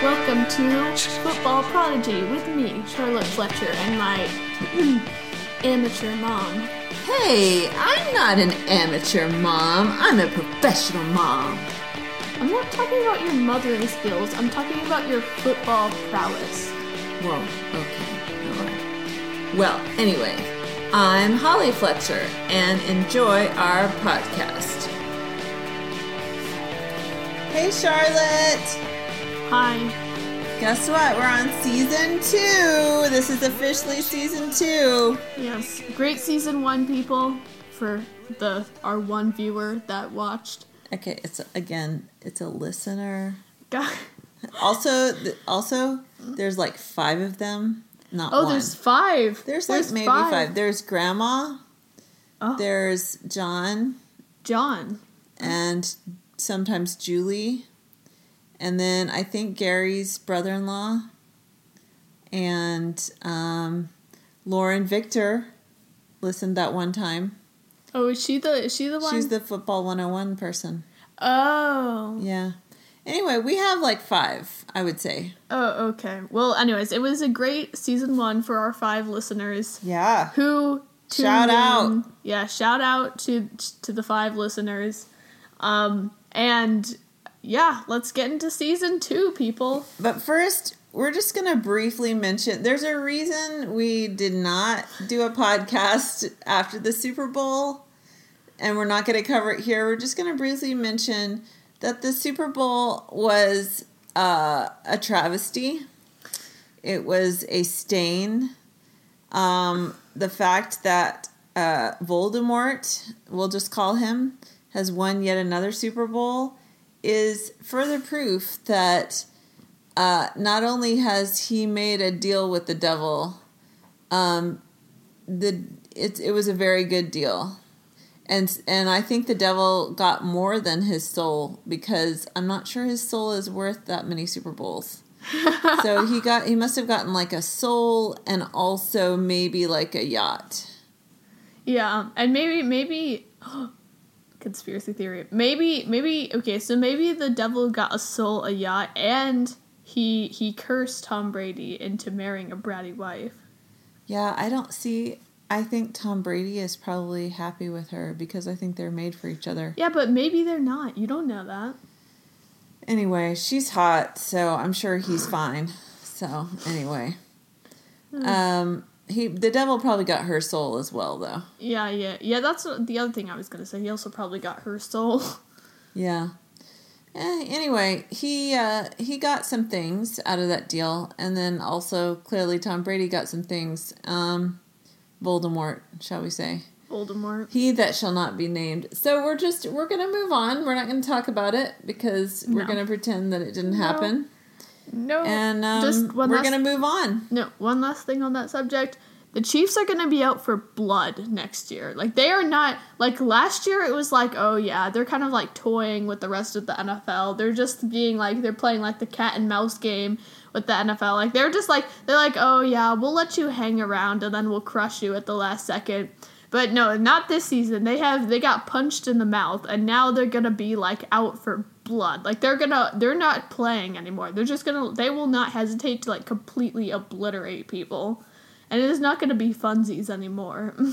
Welcome to Football Prodigy with me, Charlotte Fletcher, and my amateur mom. Hey, I'm not an amateur mom. I'm a professional mom. I'm not talking about your mothering skills, I'm talking about your football prowess. Whoa, okay, alright. Well, anyway, I'm Holly Fletcher and enjoy our podcast. Hey, Charlotte! Hi. Guess what? We're on season two. This is officially season two. Yes, great season one, people, for the our one viewer that watched. Okay, it's again, it's a listener. God. Also, also, there's like five of them. Not Oh, one. there's five. There's like maybe five. There's Grandma. Oh. There's John, John. and sometimes Julie, and then I think Gary's brother-in-law, and um, Lauren Victor listened that one time. Oh, is she the is she the one? She's the football 101 person. Oh. Yeah. Anyway, we have like five, I would say. Oh, okay. Well, anyways, it was a great season one for our five listeners Yeah. who Shout in. out. Yeah, shout out to to the five listeners. Um, and yeah, let's get into season two, people. But first, we're just going to briefly mention there's a reason we did not do a podcast after the Super Bowl, and we're not going to cover it here. We're just going to briefly mention that the Super Bowl was uh, a travesty, it was a stain. Um, the fact that uh, Voldemort, we'll just call him, has won yet another Super Bowl is further proof that uh, not only has he made a deal with the devil, um, the it it was a very good deal, and and I think the devil got more than his soul because I'm not sure his soul is worth that many Super Bowls. so he got he must have gotten like a soul and also maybe like a yacht. Yeah, and maybe maybe conspiracy theory. Maybe maybe okay, so maybe the devil got a soul, a yacht, and he he cursed Tom Brady into marrying a bratty wife. Yeah, I don't see. I think Tom Brady is probably happy with her because I think they're made for each other. Yeah, but maybe they're not. You don't know that. Anyway, she's hot, so I'm sure he's fine. So anyway, um, he the devil probably got her soul as well, though. Yeah, yeah, yeah. That's the other thing I was gonna say. He also probably got her soul. Yeah. Eh, anyway, he uh, he got some things out of that deal, and then also clearly Tom Brady got some things. Um, Voldemort, shall we say? Voldemort. He that shall not be named. So we're just we're gonna move on. We're not gonna talk about it because we're gonna pretend that it didn't No. happen, No, and um, just one we're gonna move on. No, one last thing on that subject. The Chiefs are going to be out for blood next year. Like they are not like last year it was like, "Oh yeah, they're kind of like toying with the rest of the NFL. They're just being like they're playing like the cat and mouse game with the NFL. Like they're just like they're like, "Oh yeah, we'll let you hang around and then we'll crush you at the last second. But no, not this season. They have they got punched in the mouth and now they're going to be like out for blood. Like they're going to they're not playing anymore. They're just going to they will not hesitate to like completely obliterate people. And it is not going to be funsies anymore.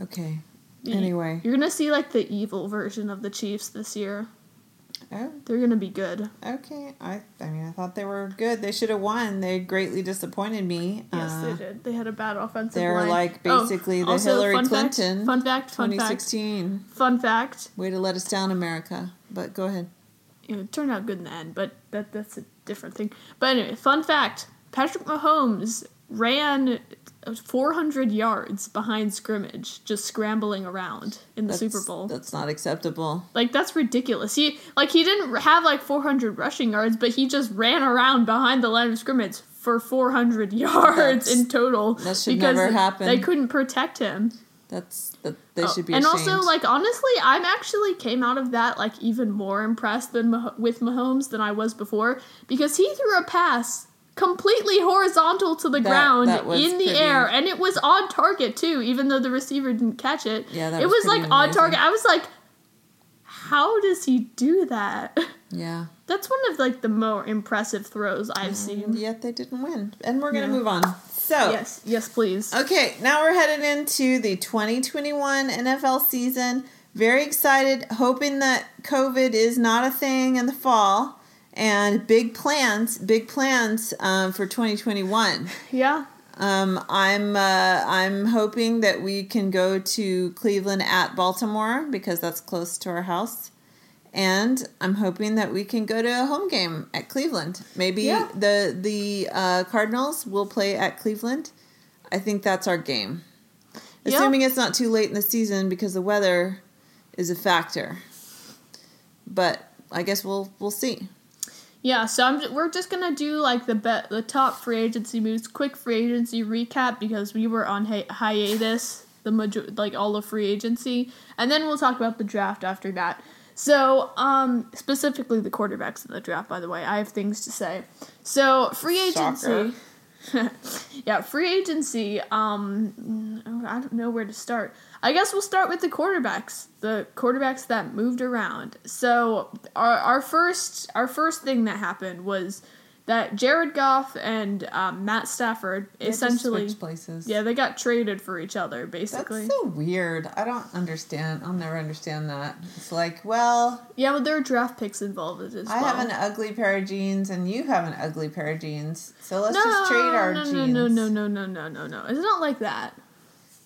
Okay. Anyway, You're going to see like the evil version of the Chiefs this year. Oh, They're going to be good. okay. I I mean, I thought they were good. They should have won. They greatly disappointed me. Yes, Uh, they did. They had a bad offensive They're line. like Oh, basically the also, Hillary fun fact- Clinton fun fact, fun fact, 2016. fun fact. Way to let us down, America. But go ahead. you know, it turned out good in the end, but that that's a different thing. But anyway, fun fact: Patrick Mahomes ran 400 yards behind scrimmage, just scrambling around in the That's- Super Bowl. That's not acceptable. Like that's ridiculous. He like he didn't have like 400 rushing yards, but he just ran around behind the line of scrimmage for 400 yards That's- in total. that should never happen. They couldn't protect him. That's that they Oh, should be and ashamed. also like honestly i'm actually came out of that like even more impressed than with mahomes than i was before because he threw a pass completely horizontal to the That- ground that in the pretty- air and it was on target too even though the receiver didn't catch it Yeah, that it was was like pretty on target i was like how does he do that Yeah. That's one of like the more impressive throws I've seen. Yet they didn't win. And we're to Yeah. move on. So, Yes, yes, please. okay, now we're headed into the 2021 NFL season. Very excited, hoping that COVID is not a thing in the fall. And big plans, big plans um, for 2021. Yeah. Um, I'm uh, I'm hoping that we can go to Cleveland at Baltimore because that's close to our house, and I'm hoping that we can go to a home game at Cleveland. Maybe Yeah. the the uh, Cardinals will play at Cleveland. I think that's our game, Yeah. assuming it's not too late in the season because the weather is a factor. But I guess we'll we'll see. Yeah, so I'm, we're just gonna do like the bet the top free agency moves, quick free agency recap because we were on hi- hiatus, the major like all of free agency, and then we'll talk about the draft after that. So, um, specifically the quarterbacks in the draft. By the way, I have things to say. So, free agency. yeah, free agency. Um, I don't know where to start. I guess we'll start with the quarterbacks. The quarterbacks that moved around. So our our first our first thing that happened was that Jared Goff and um, Matt Stafford essentially. places. Yeah, they got traded for each other, basically. That's so weird. I don't understand. I'll never understand that. It's like, well, yeah, but there are draft picks involved as well. I have an ugly pair of jeans and you have an ugly pair of jeans. So let's no, just trade our no, jeans. no, no, no, no, no, no, no, no. It's not like that.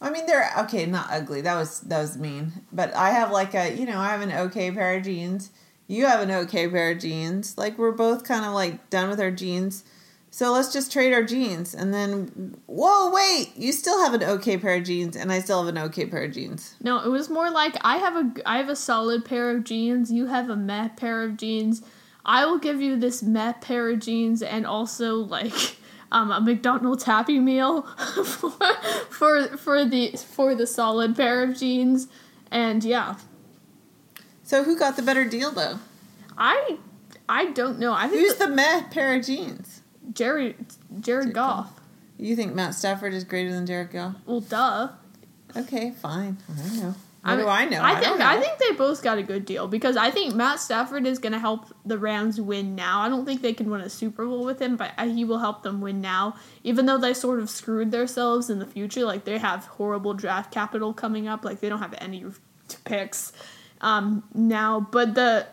I mean, they're okay, not ugly. That was that was mean. But I have like a, you know, I have an okay pair of jeans. You have an okay pair of jeans. Like we're both kind of like done with our jeans. So let's just trade our jeans and then whoa, wait. You still have an okay pair of jeans and I still have an okay pair of jeans. No, it was more like I have a I have a solid pair of jeans. You have a meh pair of jeans. I will give you this meh pair of jeans and also like um, a McDonald's Happy Meal for, for for the for the solid pair of jeans. And yeah, So who got the better deal though? I I don't know. I think Who's that the meh pair of jeans? Jared Jared Goff. You think Matt Stafford is greater than Jared Goff? Well, duh. Okay, fine. I know. What mean, do I know? I think know. I, think they both got a good deal because I think Matt Stafford is going to help the Rams win now. I don't think they can win a Super Bowl with him, but he will help them win now. Even though they sort of screwed themselves in the future, like they have horrible draft capital coming up, like they don't have any picks um, now. But the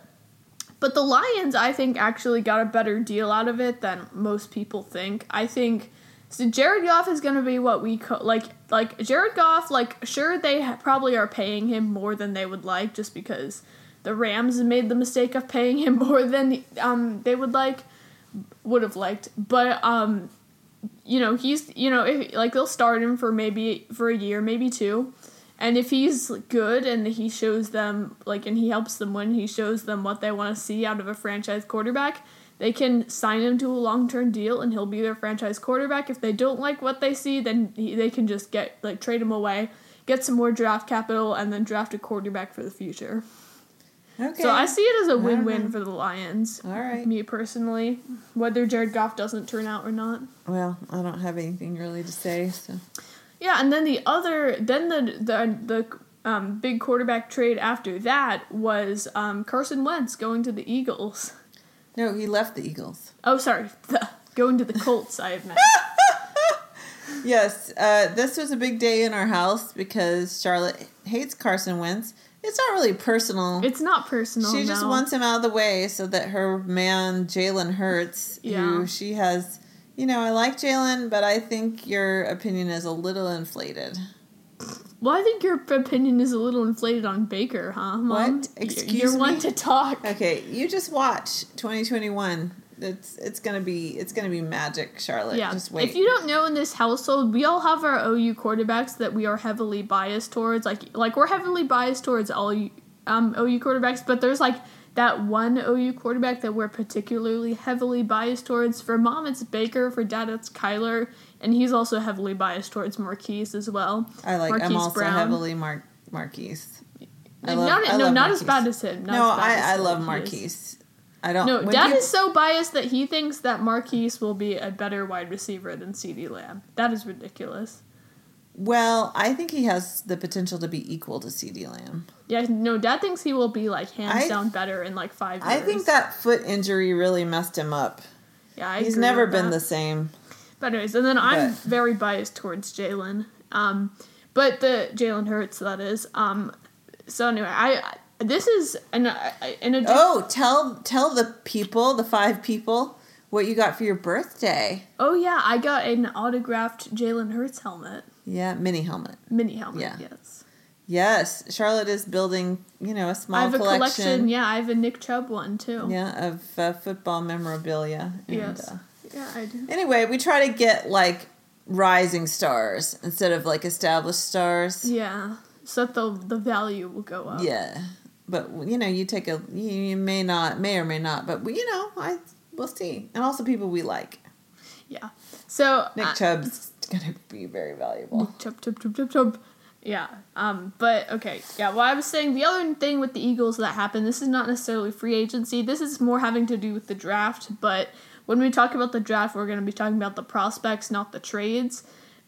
but the Lions, I think, actually got a better deal out of it than most people think. I think so. Jared Goff is going to be what we call like like Jared Goff. Like, sure, they ha- probably are paying him more than they would like, just because the Rams made the mistake of paying him more than um they would like would have liked. But um, you know, he's you know if, like they'll start him for maybe for a year, maybe two. And if he's good and he shows them like and he helps them win, he shows them what they want to see out of a franchise quarterback, they can sign him to a long-term deal and he'll be their franchise quarterback. If they don't like what they see, then he, they can just get like trade him away, get some more draft capital and then draft a quarterback for the future. Okay. So I see it as a win-win for the Lions. All right. Me personally, whether Jared Goff doesn't turn out or not. Well, I don't have anything really to say. So Yeah, and then the other, then the the the um, big quarterback trade after that was um, Carson Wentz going to the Eagles. no, he left the Eagles. Oh, sorry, the, going to the Colts. I have meant. Yes, uh, this was a big day in our house because Charlotte hates Carson Wentz. It's not really personal. It's not personal. she just wants him out of the way so that her man Jalen Hurts, Yeah. who she has, you know, I like Jalen, but I think your opinion is a little inflated. Well, I think your opinion is a little inflated on Baker, huh, Mom? What? You're- Excuse You're me? one to talk. Okay, you just watch 2021. It's it's gonna be it's gonna be magic, Charlotte. Yeah. Just wait. If you don't know in this household, we all have our OU quarterbacks that we are heavily biased towards. Like like we're heavily biased towards all um OU quarterbacks, but there's like that one OU quarterback that we're particularly heavily biased towards. For mom, it's Baker. For dad, it's Kyler, and he's also heavily biased towards Marquise as well. I like. I'm also Brown. heavily Mar- Marquise. I love- not, I no, not as bad as him. Not no, as I, as I love Marquise. I don't. No, Dad you- is so biased that he thinks that Marquise will be a better wide receiver than CeeDee Lamb. That is ridiculous. Well, I think he has the potential to be equal to CeeDee Lamb. Yeah, no, Dad thinks he will be like hands I- down better in like five years. I think that foot injury really messed him up. yeah, I He's never been that. the same. But anyways, and then I'm But- very biased towards Jalen. Um, but the Jalen Hurts that is. Um, so anyway, I, this is an in a Oh, tell tell the people, the five people, what you got for your birthday. oh yeah, I got an autographed Jalen Hurts helmet, Yeah, mini helmet. mini helmet. Yeah. Yes, Yes, Charlotte is building, you know, a small I have a collection. collection. Yeah, I have a Nick Chubb one too. Yeah, of uh, football memorabilia. And, Yes. uh, Yeah, I do. anyway, we try to get like rising stars instead of like established stars. Yeah, so that the the value will go up. Yeah, but you know, you take a you, you may not, may or may not, but you know, I we'll see, and also people we like. Yeah. So Nick uh, Chubb's gonna be very valuable. Chub, chub, chub, chub, chub. Yeah. Um. But okay. Yeah. Well, I was saying the other thing with the Eagles that happened. This is not necessarily free agency. This is more having to do with the draft. But when we talk about the draft, we're going to be talking about the prospects, not the trades.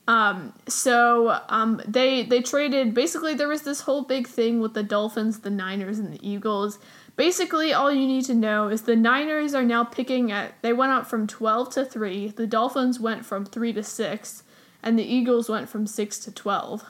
Um. So um. They they traded. Basically, there was this whole big thing with the Dolphins, the Niners, and the Eagles. Basically, all you need to know is the Niners are now picking at. They went up from twelve to three. The Dolphins went from three to six and the Eagles went from six to twelve.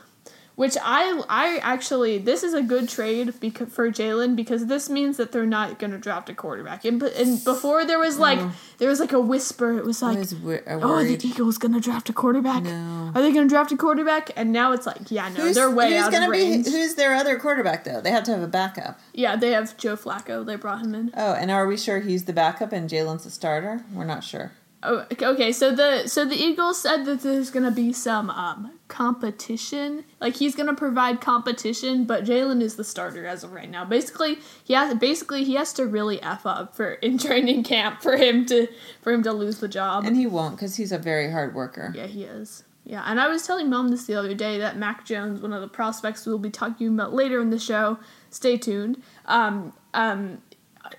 Which I I actually this is a good trade because for Jalen because this means that they're not going to draft a quarterback. And, and before there was like No. there was like a whisper. It was like, was wor- oh, are the. Eagles going to draft a quarterback? No. Are they going to draft a quarterback? And now it's like, yeah, no, Who's, they're way who's out gonna of range. be? Who's their other quarterback though? They have to have a backup. yeah, they have Joe Flacco. They brought him in. Oh, and are we sure he's the backup and Jalen's the starter? We're not sure. Oh, okay. So the so the Eagles said that there's gonna be some um competition. Like he's gonna provide competition, but Jalen is the starter as of right now. Basically, he has basically he has to really f up for in training camp for him to for him to lose the job. And he won't because he's a very hard worker. yeah, he is. Yeah, and I was telling mom this the other day that Mac Jones, one of the prospects we'll be talking about later in the show. Stay tuned. Um, um,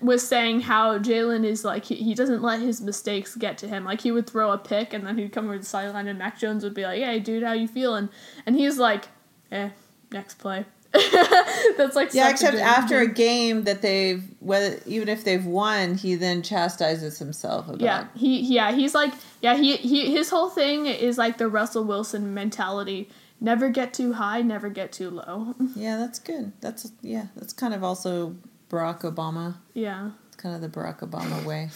was saying how Jalen is like he, he doesn't let his mistakes get to him. Like he would throw a pick and then he'd come over the sideline and Mac Jones would be like, "Hey, dude, how you feeling?" And he's like, "Eh, next play." That's like Yeah, except after a game that they've whether even if they've won, he then chastises himself about. yeah he yeah he's like yeah he, he his whole thing is like the Russell Wilson mentality. Never get too high, never get too low. Yeah, that's good. That's yeah, that's kind of also Barack Obama. yeah. It's kind of the Barack Obama way.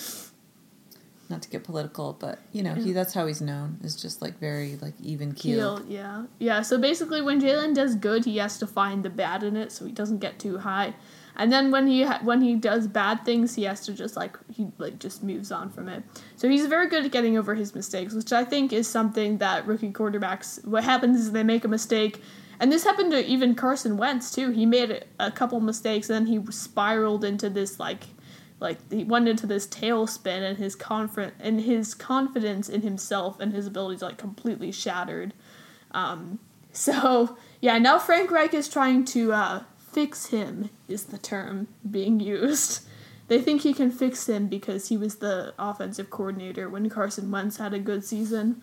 Not to get political, but you know, he that's how he's known. Is just like very like even keeled. Keel, yeah, yeah. So basically, when Jalen does good, he has to find the bad in it, so he doesn't get too high. And then when he ha- when he does bad things, he has to just like he like just moves on from it. So he's very good at getting over his mistakes, which I think is something that rookie quarterbacks. What happens is they make a mistake, and this happened to even Carson Wentz too. He made a, couple mistakes, and then he spiraled into this like like he went into this tailspin and his confident and his confidence in himself and his abilities like completely shattered. Um, so yeah, now Frank Reich is trying to uh, fix him is the term being used. They think he can fix him because he was the offensive coordinator when Carson Wentz had a good season.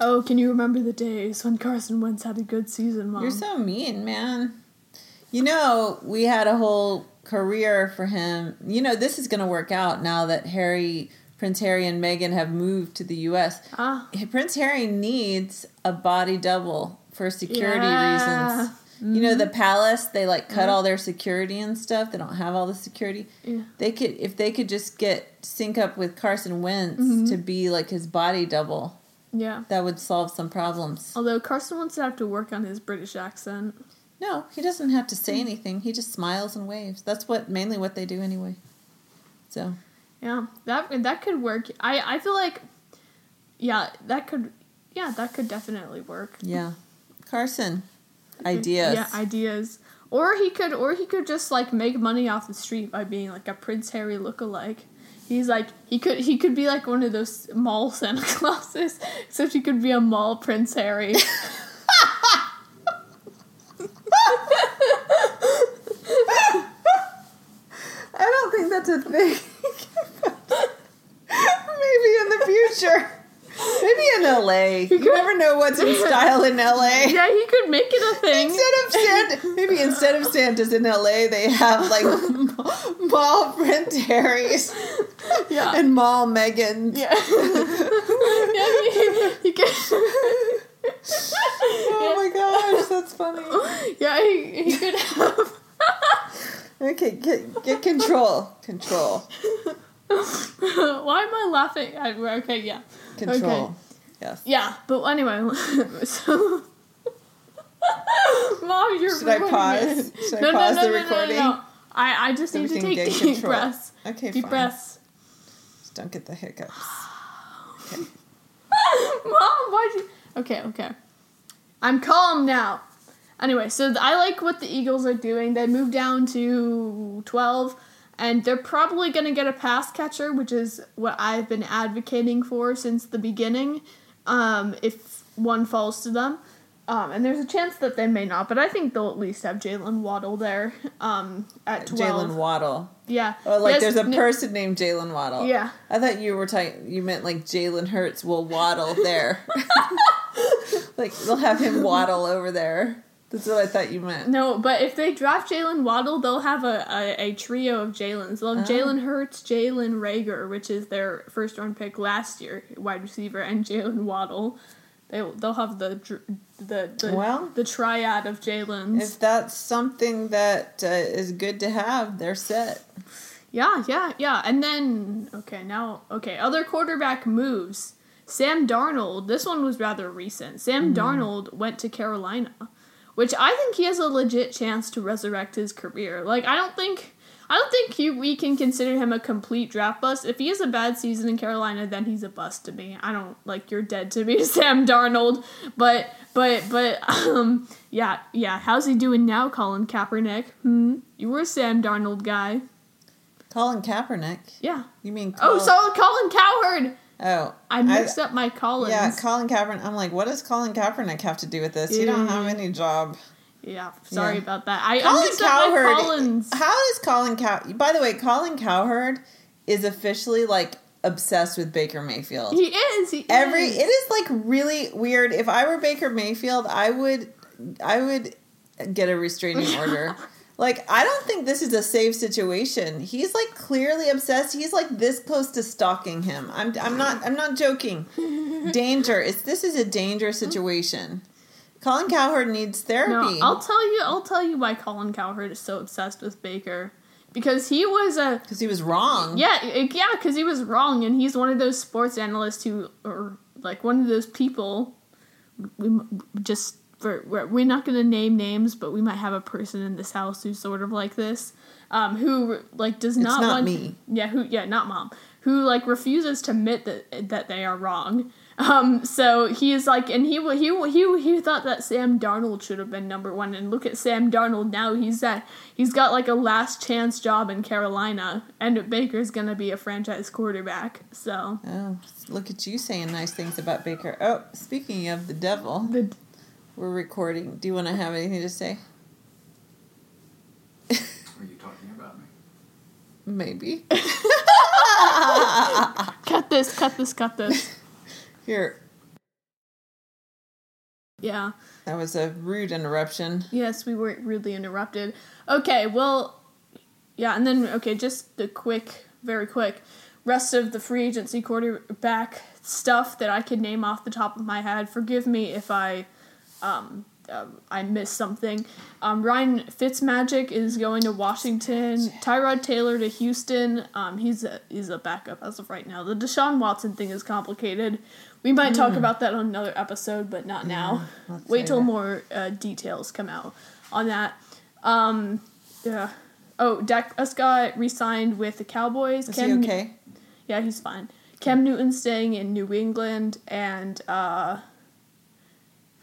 Oh, can you remember the days when Carson Wentz had a good season, Mom? You're so mean, man. You know, we had a whole career for him. You know, this is going to work out now that Harry, Prince Harry, and Meghan have moved to the U.S. ah, Prince Harry needs a body double for security Yeah. reasons. You know, the palace, they like cut all their security and stuff. They don't have all the security. yeah. They could, if they could just get sync up with Carson Wentz Mm-hmm. to be like his body double, yeah. that would solve some problems. Although Carson Wentz to have to work on his British accent. No, he doesn't have to say anything. He just smiles and waves. That's what mainly what they do anyway. So Yeah, that that could work. I I feel like, yeah, that could, yeah, that could definitely work. yeah, Carson, ideas. Yeah, ideas. Or he could, or he could just like make money off the street by being like a Prince Harry lookalike. He's like he could he could be like one of those mall Santa Clauses, except he could be a mall Prince Harry. I don't think that's a thing. Maybe in the future. Maybe in LA. You never know what's in style in LA. Yeah, he could make it a thing. Instead of Santa, maybe instead of Santas in LA, they have like mall Prince Harrys yeah. and mall Meghan. yeah. yeah, he, he could. Oh my gosh, that's funny. yeah, he, he could have. Okay, get get control, control, Why am I laughing? I, okay, yeah. control. Yes. Yeah, but anyway, so. Mom, you're Should I pause? it. Should I pause the recording? I, I just need to take deep control. breaths. Okay, Deep fine. breaths. Don't get the hiccups. Okay. Mom, why'd you? Okay, okay. I'm calm now. Anyway, so th- I like what the Eagles are doing. They moved down to 12, and they're probably going to get a pass catcher, which is what I've been advocating for since the beginning, um, if one falls to them. Um, and there's a chance that they may not, but I think they'll at least have Jalen Waddle there um, at 12. Jalen Waddle. Yeah. Oh, like Yes, there's a person named Jalen Waddle. Yeah. I thought you were talking. You meant like Jalen Hurts will waddle there. like they'll have him waddle over there. That's what I thought you meant. No, but if they draft Jalen Waddle, they'll have a, a, a trio of Jalen's. They'll have Oh. Jalen Hurts, Jalen Reagor, which is their first round pick last year, wide receiver, and Jalen Waddle. They they'll have the the the, Well, the triad of Jalen's. If that's something that uh, is good to have, they're set. Yeah, yeah, yeah. And then okay, now okay, other quarterback moves. Sam Darnold, this one was rather recent. Sam Darnold went to Carolina, which I think he has a legit chance to resurrect his career. Like I don't think I don't think you, we can consider him a complete draft bust. If he has a bad season in Carolina, then he's a bust to me. I don't like you're dead to me, Sam Darnold. But but but um yeah, yeah. How's he doing now, Colin Kaepernick? Hmm? You were a Sam Darnold guy. Colin Kaepernick. Yeah. You mean? Oh, so Colin Cowherd. Oh, I mixed up my Collins. Yeah, Colin Kaepernick. I'm like, what does Colin Kaepernick have to do with this? You don't have any job. Yeah, sorry Yeah. about that. I, Colin mixed up my Cowherd. Collins. How is Colin Cow? By the way, Colin Cowherd is officially like obsessed with Baker Mayfield. He is. He Every is. it is like really weird. If I were Baker Mayfield, I would I would get a restraining order. Like I don't think this is a safe situation. He's like clearly obsessed. He's like this close to stalking him. I'm I'm not I'm not joking. Danger. It's this is a dangerous situation. Colin Cowherd needs therapy. No. I'll tell you. I'll tell you why Colin Cowherd is so obsessed with Baker, because he was a because he was wrong. yeah yeah because he was wrong, and he's one of those sports analysts who or like one of those people. We just for we're, we're not going to name names, but we might have a person in this house who's sort of like this, um, who like does not, not want me. Yeah, who yeah not mom who like refuses to admit that that they are wrong. Um, so he is like, and he he he he thought that Sam Darnold should have been number one, and look at Sam Darnold now. He's at he's got like a last chance job in Carolina, and Baker's gonna be a franchise quarterback. So Oh, look at you saying nice things about Baker. Oh, speaking of the devil, the we're recording. Do you want to have anything to say? Are you talking about me? Maybe. cut this, cut this, cut this. Here, Yeah. that was a rude interruption. Yes, we were rudely interrupted. Okay, well, yeah, and then okay, just the quick, very quick rest of the free agency quarterback stuff that I could name off the top of my head. Forgive me if I, um, uh, I missed something. Um, Ryan Fitzmagic is going to Washington. Tyrod Taylor to Houston. Um, he's a he's a backup as of right now. The Deshaun Watson thing is complicated. We might talk about that on another episode, but not now. let's Wait till it. more uh, details come out on that. Um, yeah. Oh, Dak Prescott re-signed with the Cowboys. Is Cam- he okay? Yeah, he's fine. Cam Newton staying in New England, and uh,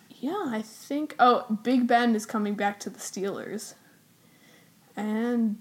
yeah, I think. Oh, Big Ben is coming back to the Steelers, and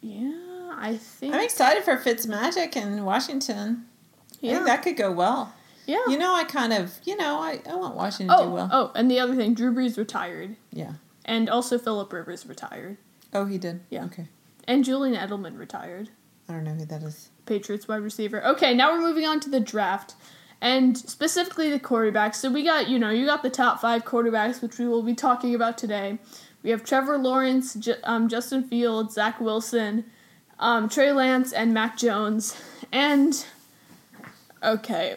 yeah, I think. I'm excited for Fitzmagic in Washington. I yeah, think that could go well. Yeah. You know, I kind of, you know, I, I want Washington to oh, do well. oh, and the other thing, Drew Brees retired, Yeah. and also Philip Rivers retired, Oh, he did? Yeah. Okay. and Julian Edelman retired. I don't know who that is. Patriots wide receiver. Okay, now we're moving on to the draft. and specifically the quarterbacks. So we got, you know, you got the top five quarterbacks, which we will be talking about today. We have Trevor Lawrence, J- um, Justin Fields, Zach Wilson, um, Trey Lance, and Mac Jones. And okay,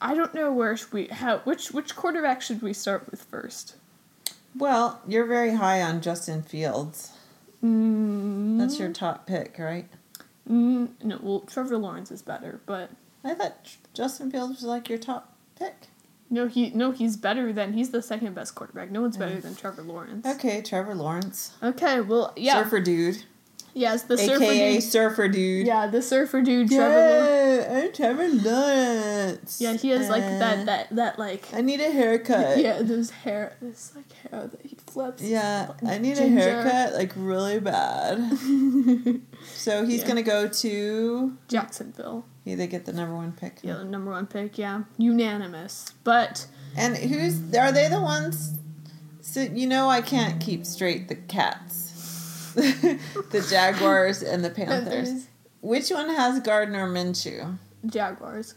I don't know where we how which which quarterback should we start with first? Well, you're very high on Justin Fields. Mm, That's your top pick, right? mm, no, well Trevor Lawrence is better, but I thought Justin Fields was like your top pick. no, he no he's better than he's the second best quarterback. No one's better than Trevor Lawrence. Okay, Trevor Lawrence. Okay, well yeah, Surfer dude. Yes the surfer dude. Surfer dude. Yeah, the surfer dude, Trevor. Yeah, I'm Trevor Lawrence. Yeah, he has like Uh, that that that like I need a haircut. yeah those hair this like hair that he flips. Yeah, I need Ginger. a haircut like really bad. So he's Yeah. gonna go to. Jacksonville. Yeah, they get the number one pick. Yeah, the number one pick. Yeah, unanimous. But And who's are they the ones? So you know I can't keep straight the cats, the Jaguars and the Panthers. Which one has Gardner Minshew? Jaguars.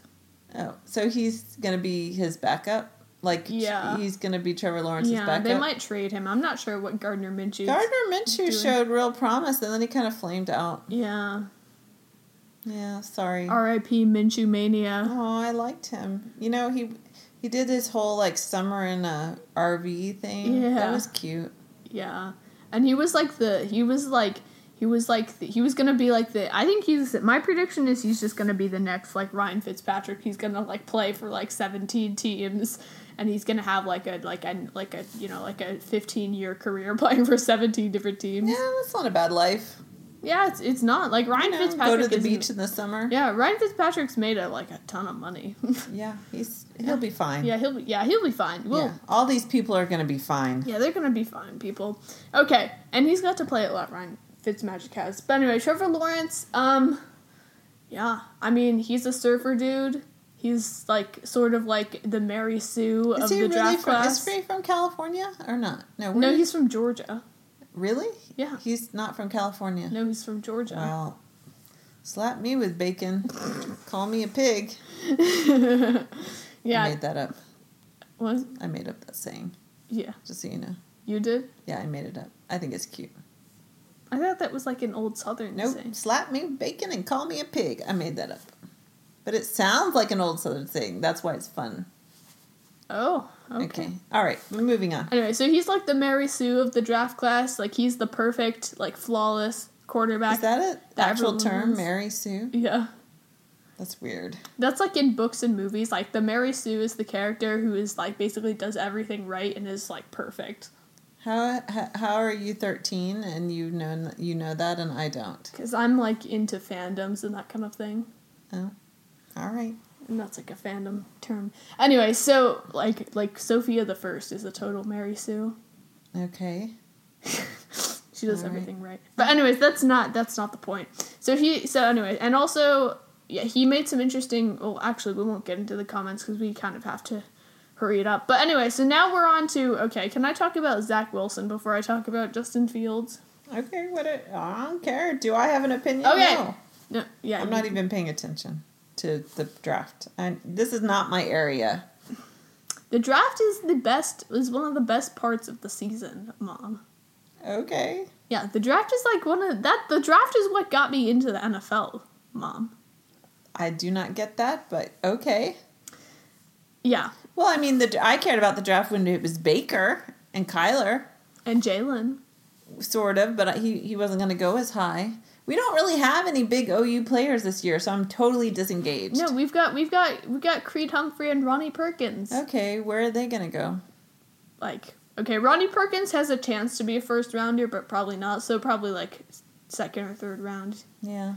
Oh, so he's gonna be his backup. Like Yeah. he's gonna be Trevor Lawrence's Yeah, backup. they might trade him. I'm not sure what Gardner Minshew. Gardner Minshew doing. showed real promise, and then he kind of flamed out. Yeah. Yeah, sorry. R.I.P. Minshew mania. Oh, I liked him. You know, he he did his whole like summer in a RV thing. Yeah. That was cute. Yeah, and he was like the he was like he was like the, he was gonna be like the I think he's my prediction is he's just gonna be the next like Ryan Fitzpatrick. He's gonna like play for like 17 teams. And he's gonna have like a like a like a you know like a fifteen year career playing for seventeen different teams. Yeah, that's not a bad life. Yeah, it's it's not like Ryan You know, Fitzpatrick. go to the beach in the summer. Yeah, Ryan Fitzpatrick's made a like a ton of money. Yeah, he's he'll be fine. yeah, he'll be yeah he'll be fine. We'll, yeah. All these people are gonna be fine. Yeah, they're gonna be fine, people. Okay, and he's got to play a lot. Ryan Fitzmagic has, but anyway, Trevor Lawrence. Um, yeah, I mean he's a surfer dude. He's like sort of like the Mary Sue Is of the really draft from? class. Is he from California or not? No, no, he's from Georgia. Really. Yeah, He's not from California. no, he's from Georgia. Well, slap me with bacon. Call me a pig. Yeah. I made that up. what? I made up that saying. Yeah, Just so you know. you did. Yeah, I made it up. I think it's cute. I thought that was like an old Southern Nope. saying. Slap me with bacon and call me a pig. I made that up. But it sounds like an old Southern saying. That's why it's fun. Oh, okay. Okay. All right. We're moving on. Anyway, so he's like the Mary Sue of the draft class. Like he's the perfect, like flawless quarterback. Is that an that actual term. Mary Sue? Yeah. That's weird. That's like in books and movies. Like the Mary Sue is the character who is like basically does everything right and is like perfect. How how, how are you 13 and you know you know that and I don't? Cause I'm like into fandoms and that kind of thing, Oh. All right. And that's like a fandom term. Anyway, so like like Sofia the First is a total Mary Sue. Okay. She does Alright. everything right. But anyways, that's not that's not the point. So he so anyway, and also yeah, he made some interesting. Well, actually, we won't get into the comments because we kind of have to hurry it up. But anyway, so now we're on to okay. Can I talk about Zach Wilson before I talk about Justin Fields? Okay, what I don't care. Do I have an opinion? Okay. No. No, yeah, I'm not even paying attention to the draft. And this is not my area. The draft is the best. Is one of the best parts of the season, mom. Okay. Yeah, the draft is like one of that. The draft is what got me into the NFL, mom. I do not get that, but okay. Yeah, Well, I mean, the I cared about the draft when it was Baker and Kyler, and Jalen. sort of, but he he wasn't going to go as high. We don't really have any big OU players this year, so I'm totally disengaged. No, we've got we've got we've got Creed Humphrey and Ronnie Perkins. Okay, where are they going to go? Like, okay, Ronnie Perkins has a chance to be a first rounder, but probably not. So probably like second or third round. Yeah.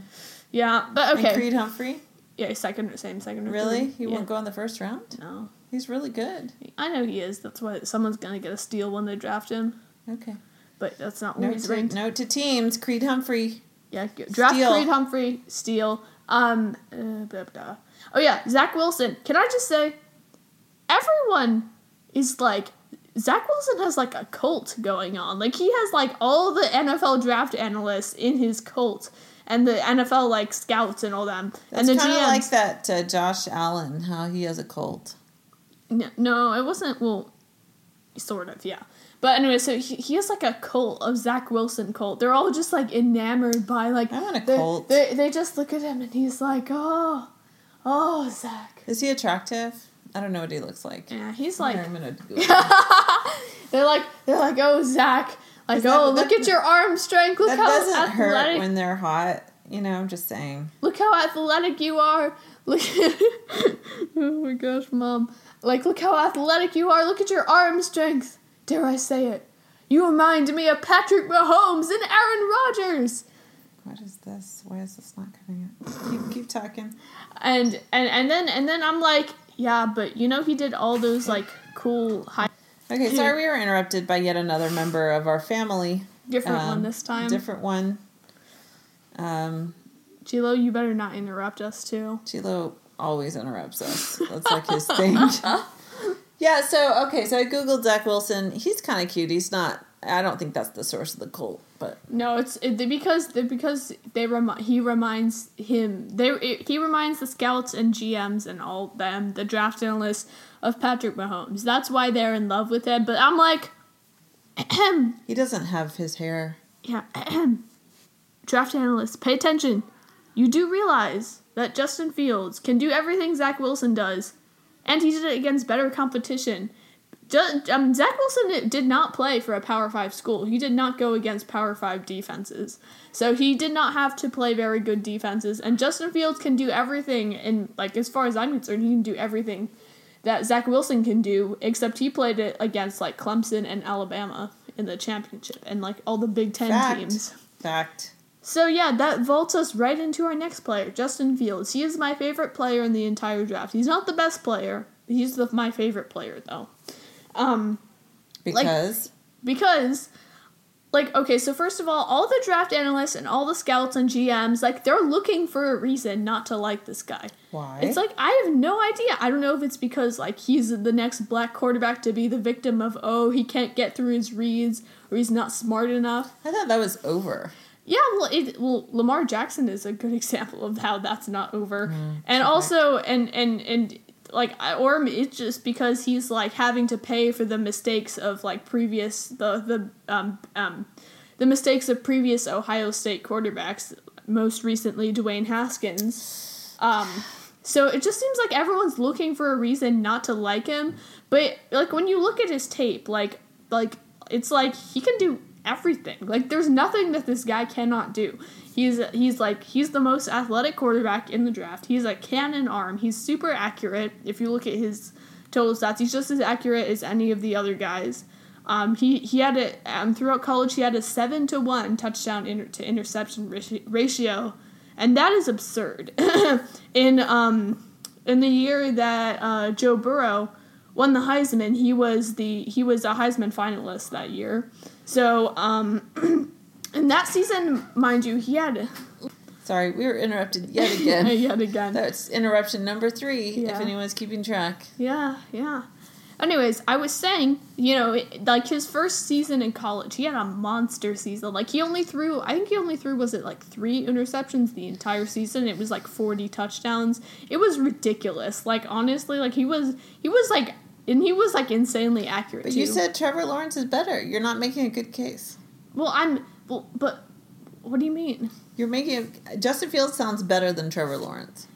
Yeah, but And okay. Creed Humphrey? Yeah, second, same second Really? third. He yeah. won't go in the first round? No, He's really good. I know he is. That's why someone's gonna get a steal when they draft him. Okay. But that's not when Note he's to, ranked. note to teams, Creed Humphrey. Yeah, draft Steal. Creed Humphrey, steal. Um, uh, blah, blah. oh yeah, Zach Wilson. Can I just say, everyone is like Zach Wilson has like a cult going on. Like he has like all the NFL draft analysts in his cult, and the NFL like scouts and all them. That's and the kind of like that uh, Josh Allen, how he has a cult. N- No, it wasn't. Well, sort of, yeah. But anyway, so he, he has like a cult of Zach Wilson cult. They're all just like enamored by like. I want a they- cult. They, they just look at him and he's like, oh, oh, Zach. Is he attractive? I don't know what he looks like. Yeah, he's like. I'm gonna they're like they're like, oh, Zach. Like, that- oh, look that- at your arm strength. Look that how doesn't athletic. hurt when they're hot. You know, I'm just saying. look how athletic you are. Look. oh my gosh, mom. Like, look how athletic you are. Look at your arm strength. Dare I say it? You remind me of Patrick Mahomes and Aaron Rodgers. What is this? Why is this not coming up? Keep, keep talking. And and and then and then I'm like, yeah, but you know he did all those like cool high Okay, sorry we were interrupted by yet another member of our family. different Um, one this time. Different one. Um, Chilo, you better not interrupt us too. Chilo always interrupts us. That's like his thing. yeah, so okay, so I googled Zach Wilson. He's kind of cute. He's not. I don't think that's the source of the cult, but No, it's it, because they, because they remi- he reminds him they it, he reminds the scouts and GMs and all them the draft analysts of Patrick Mahomes. That's why they're in love with him. But I'm like, he doesn't have his hair. yeah, draft analysts, pay attention. You do realize that Justin Fields can do everything Zach Wilson does, and he did it against better competition. Um, Zach Wilson did not play for a Power Five school. He did not go against Power Five defenses, so he did not have to play very good defenses. And Justin Fields can do everything, and like as far as I'm concerned, he can do everything that Zach Wilson can do. Except he played it against like Clemson and Alabama in the championship, and like all the Big Ten Fact. teams. Fact. So yeah, that vaults us right into our next player, Justin Fields. He is my favorite player in the entire draft. He's not the best player. He's the, my favorite player though. Um, Because because like okay, so first of all, all the draft analysts and all the scouts and GMs, like they're looking for a reason not to like this guy. why? It's like I have no idea. I don't know if it's because like he's the next black quarterback to be the victim of oh, he can't get through his reads or he's not smart enough. I thought that was over. Yeah, well, it, well, Lamar Jackson is a good example of how that's not over, Mm, and also, and and and like, or it's just because he's like having to pay for the mistakes of like previous the the um um the mistakes of previous Ohio State quarterbacks, most recently Dwayne Haskins. Um, so it just seems like everyone's looking for a reason not to like him, but like when you look at his tape, like like it's like he can do everything. Like there's nothing that this guy cannot do. He's he's like he's the most athletic quarterback in the draft. He's a cannon arm. He's super accurate. If you look at his total stats, he's just as accurate as any of the other guys. Um, he he had a um, throughout college he had a seven to one touchdown inter- to interception ratio, and that is absurd. in um in the year that uh, Joe Burrow won the Heisman, he was the he was a Heisman finalist that year. So um, in that season, mind you, he had Sorry, we were interrupted yet again. yet again. That's interruption number three, if anyone's keeping track. Yeah, yeah. Anyways, I was saying, you know, like his first season in college, he had a monster season. Like he only threw, I think he only threw was it like three interceptions the entire season. It was like forty touchdowns. It was ridiculous. Like honestly, like he was, he was like, and he was like insanely accurate. But too. you said Trevor Lawrence is better. You're not making a good case. well, I'm, well, but what do you mean? You're making a, Justin Fields sounds better than Trevor Lawrence.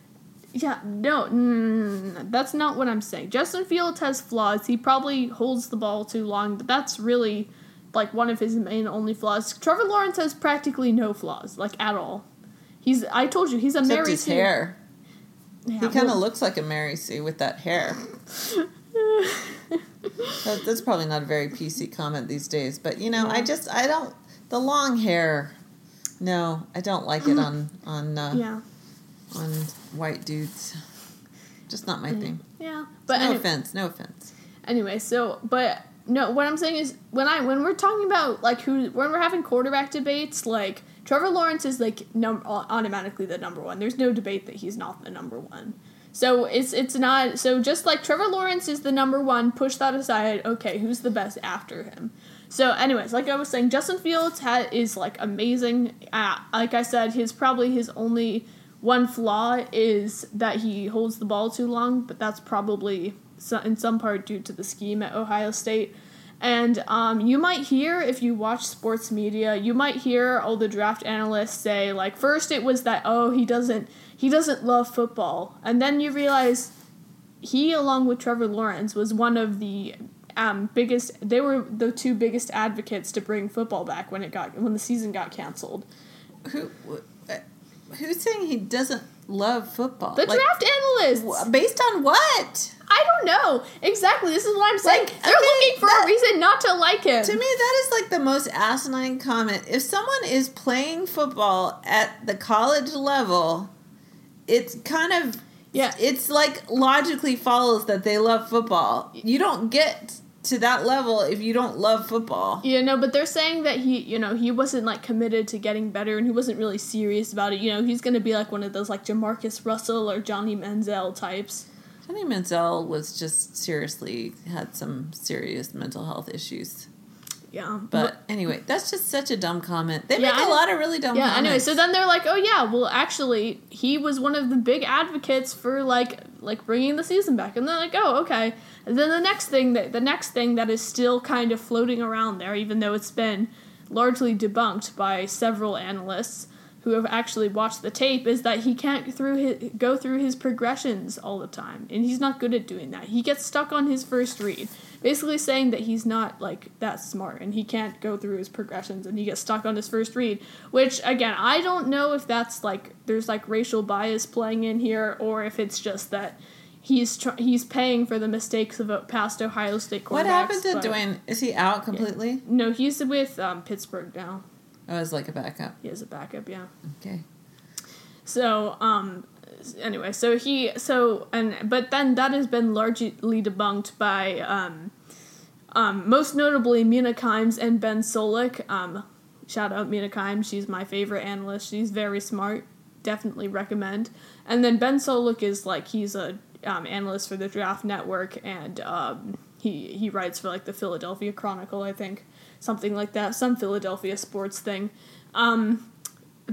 Yeah, no, mm, mm, mm, mm, that's not what I'm saying. Justin Fields has flaws. He probably holds the ball too long, but that's really like one of his main only flaws. Trevor Lawrence has practically no flaws, like at all. He's I told you he's a Except Mary his Sue. hair. Yeah, He kind of well- looks like a Mary Sue with that hair. That, that's probably not a very PC comment these days, but you know, I just I don't the long hair. No, I don't like it on on uh, yeah, on white dudes. Just not my thing. yeah. But no offense, no offense. anyway, so but no, what I'm saying is when I when we're talking about like who when we're having quarterback debates, like Trevor Lawrence is like num- automatically the number one. There's no debate that he's not the number one. So it's it's not so just like Trevor Lawrence is the number one. Push that aside. Okay, who's the best after him? So, anyways, like I was saying, Justin Fields ha- is like amazing. Uh, like I said, his probably his only one flaw is that he holds the ball too long, but that's probably so- in some part due to the scheme at Ohio State. And um, you might hear, if you watch sports media, you might hear all the draft analysts say, like, first it was that, oh, he doesn't, he doesn't love football, and then you realize he, along with Trevor Lawrence, was one of the um, biggest. They were the two biggest advocates to bring football back when it got when the season got canceled. Who uh, who's saying he doesn't love football? The Like, draft analysts. wh- based on what? I don't know exactly. This is what I'm saying. Like, They're okay, looking for that- a reason not to like him. To me, that is like the most asinine comment. If someone is playing football at the college level, it's kind of Yeah. It's like logically follows that they love football. You don't get to that level if you don't love football. You know, but they're saying that he, you know, he wasn't like committed to getting better and he wasn't really serious about it. You know, he's going to be like one of those like JaMarcus Russell or Johnny Manziel types. Johnny Manziel was just seriously had some serious mental health issues. Yeah. But anyway, that's just such a dumb comment. They Yeah, make a lot of really dumb yeah, comments. anyway, so then they're like, "Oh yeah, well actually, he was one of the big advocates for like like bringing the season back." And they're like, "Oh, okay." And then the next thing that the next thing that is still kind of floating around there even though it's been largely debunked by several analysts who have actually watched the tape is that he can't through his, go through his progressions all the time and he's not good at doing that. He gets stuck on his first read. Basically saying that he's not like that smart and he can't go through his progressions and he gets stuck on his first read, which again, I don't know if that's like there's like racial bias playing in here or if it's just that he's tr- he's paying for the mistakes of uh, past Ohio State quarterbacks. what happened to Dwayne? Is he out completely? No, he's with um, Pittsburgh now. Oh, as like a backup. He is a backup, yeah. Okay. So, um, anyway, so he, so, and, but then that has been largely debunked by, um, um, most notably Mina Kimes and Ben Solak. Um, shout out Mina Kimes, she's my favorite analyst. She's very smart. Definitely recommend. And then Ben Solak is like, he's a, um, analyst for the Draft Network and, um, he, he writes for like the Philadelphia Chronicle, I think. Something like that. Some Philadelphia sports thing. Um,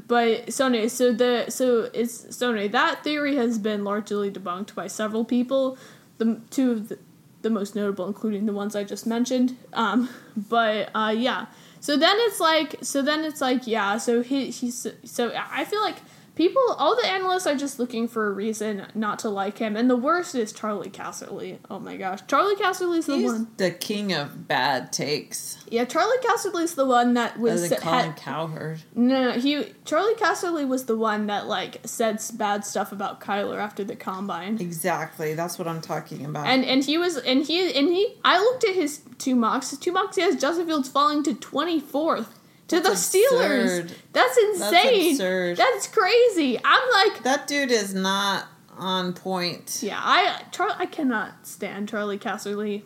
but Sony, so the so it's Sony. that theory has been largely debunked by several people. The two of the, the most notable, including the ones I just mentioned. Um, but uh, yeah. So then it's like so then it's like yeah. So he he's so I feel like people all the analysts are just looking for a reason not to like him, and the worst is Charley Casserly. Oh my gosh, Charley Casserly's the He's one. the king of bad takes. Yeah, Charley Casserly's the one that was than Colin had, Cowherd. no, no, he Charley Casserly was the one that like said bad stuff about Kyler after the combine. Exactly. That's what I'm talking about. And and he was and he and he I looked at his two mocks. His two mocks he has Justin Fields falling to twenty fourth to That's the Steelers. absurd. That's insane. absurd. That's crazy. I'm like that dude is not on point. yeah, I Char- I cannot stand Charley Casserly.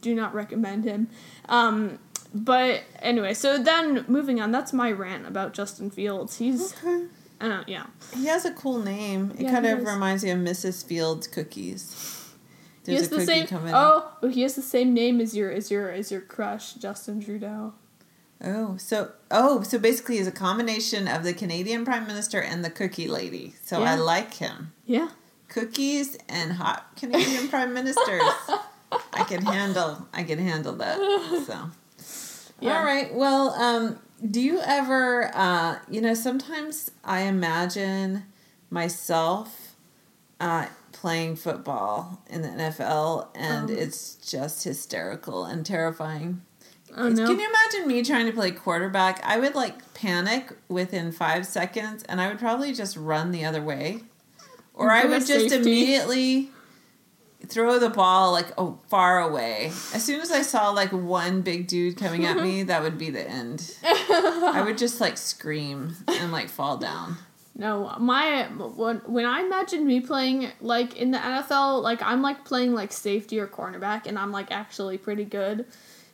Do not recommend him. Um but anyway, so then moving on, that's my rant about Justin Fields. He's Okay. I don't yeah. He has a cool name. It Yeah, kind of does. reminds me of Mrs. Fields cookies. He has a the same. Oh, oh, he has the same name as your as your as your crush, Justin Trudeau. Oh, so oh, so basically he's a combination of the Canadian Prime Minister and the cookie lady. So I like him. Yeah. Cookies and hot Canadian Prime Ministers. I can handle I can handle that. So Yeah. All right. Well, um, do you ever uh, you know, sometimes I imagine myself uh, playing football in the NFL and Um. it's just hysterical and terrifying. Oh no. Can you imagine me trying to play quarterback? I would like panic within five seconds and I would probably just run the other way. Or I would just safety. immediately throw the ball like oh far away. As soon as I saw like one big dude coming at me, that would be the end. I would just like scream and like fall down. No, my when when I imagine me playing like in the NFL, like I'm like playing like safety or cornerback, and I'm like actually pretty good.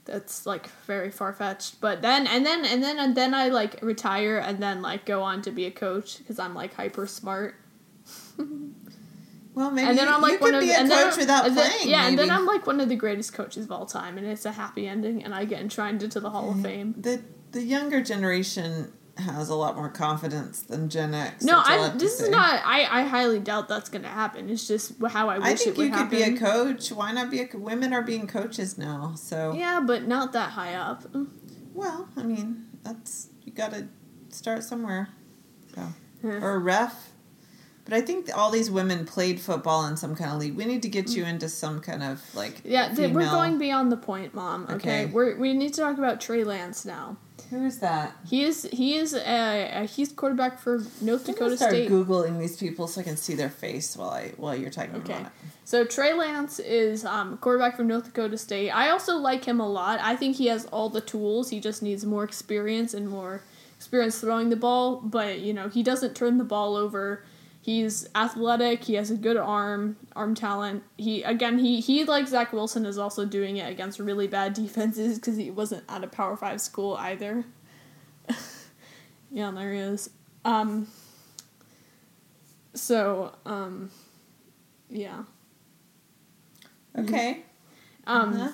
That's like very far fetched. But then and then and then and then I like retire and then like go on to be a coach because I'm like hyper smart. Well, maybe and then I'm you like one could of be a and then- coach without and then- playing. yeah, and then. I'm like one of the greatest coaches of all time, and it's a happy ending, and I get enshrined into the Hall of Fame. the the younger generation has a lot more confidence than Gen X. No, I to This is not. I. I highly doubt that's gonna happen. It's just how I wish I think it would you could happen. be a coach. Why not be a women are being coaches now? So yeah, but not that high up. well, I mean that's you got to start somewhere. So Yeah. or a ref. But I think all these women played football in some kind of league. We need to get mm. you into some kind of like Yeah, th- we're going beyond the point, Mom. Okay, Okay. we're we need to talk about Trey Lance now. Who is that? He is he is a, he's quarterback for North Dakota start State. googling these people so I can see their face while I while you're talking Okay. about it. So Trey Lance is um, quarterback from North Dakota State. I also like him a lot. I think he has all the tools. He just needs more experience and more experience throwing the ball. But you know he doesn't turn the ball over. He's athletic. He has a good arm, arm talent. He again he he like Zach Wilson is also doing it against really bad defenses because he wasn't at a Power Five school either. yeah, there he is. Um. So um, yeah. Okay. Um, Uh-huh.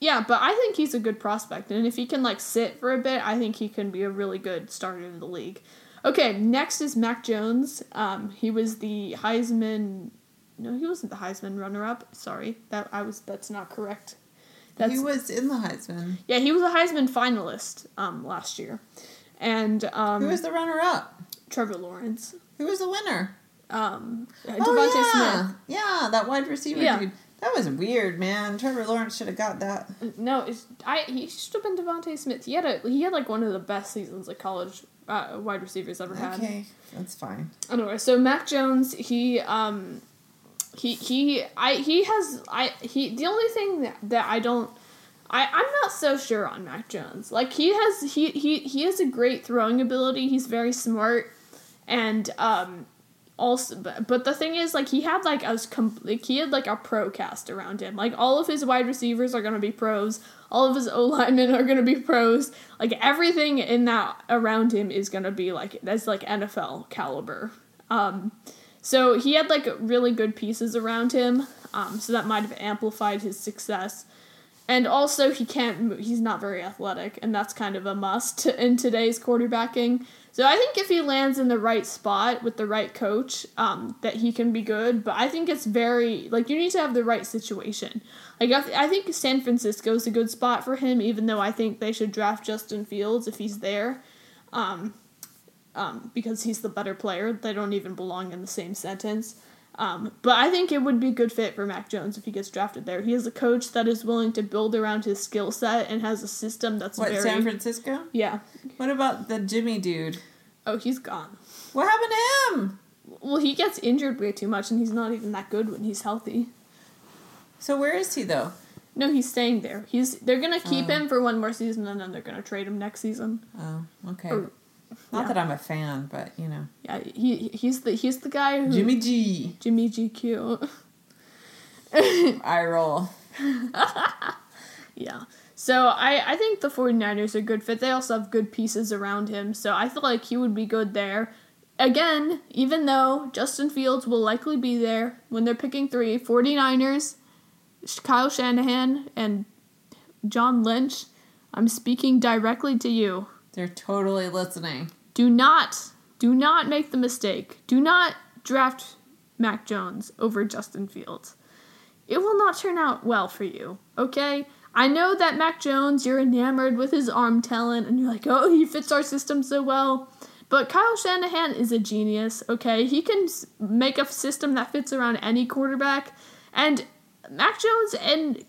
yeah, but I think he's a good prospect, and if he can like sit for a bit, I think he can be a really good starter in the league. Okay, next is Mac Jones. Um, he was the Heisman. No, he wasn't the Heisman runner-up. Sorry, that I was. That's not correct. That's he was in the Heisman. yeah, he was a Heisman finalist um, last year, and um, Who was the runner up? Trevor Lawrence. Who was the winner? Um, DeVonta oh, yeah. Smith. Yeah, that wide receiver Yeah. dude. That was weird, man. Trevor Lawrence should have got that. No, it's I. He should have been DeVonta Smith. He had a he had like one of the best seasons of college uh, wide receivers ever had. Okay, that's fine. Anyway, so Mac Jones, he um, he he I he has I he the only thing that, that I don't. I, I'm not so sure on Mac Jones. Like he has he, he he has a great throwing ability. He's very smart, and um, also but, but the thing is like he had like a like he had like a pro cast around him. Like all of his wide receivers are gonna be pros. All of his O linemen are gonna be pros. Like everything in that around him is gonna be like that's like NFL caliber. Um, so he had like really good pieces around him. Um, so that might have amplified his success. And also, he can't. He's not very athletic, and that's kind of a must in today's quarterbacking. So I think if he lands in the right spot with the right coach, um, that he can be good. But I think it's very like you need to have the right situation. Like I, th- I think San Francisco is a good spot for him, even though I think they should draft Justin Fields if he's there, um, um, because he's the better player. They don't even belong in the same sentence. Um, but I think it would be a good fit for Mac Jones if he gets drafted there. He has a coach that is willing to build around his skill set and has a system that's What, very San Francisco? yeah. What about the Jimmy dude? Oh, he's gone. What happened to him? Well, he gets injured way too much, and he's not even that good when he's healthy. So where is he though? No, he's staying there. He's they're gonna keep Oh. him for one more season, and then they're gonna trade him next season. Oh, okay. Or- Not yeah. that I'm a fan, but you know, Yeah, he he's the he's the guy who Jimmy G. Jimmy GQ. I roll. Yeah. So I, I think the 49ers are a good fit. They also have good pieces around him. So I feel like he would be good there. Again, even though Justin Fields will likely be there when they're picking three, 49ers, Kyle Shanahan, and John Lynch, I'm speaking directly to you. They're totally listening. Do not, do not make the mistake. Do not draft Mac Jones over Justin Fields. It will not turn out well for you, okay? I know that Mac Jones, you're enamored with his arm talent, and you're like, oh, he fits our system so well. But Kyle Shanahan is a genius, okay? He can make a system that fits around any quarterback. And Mac Jones and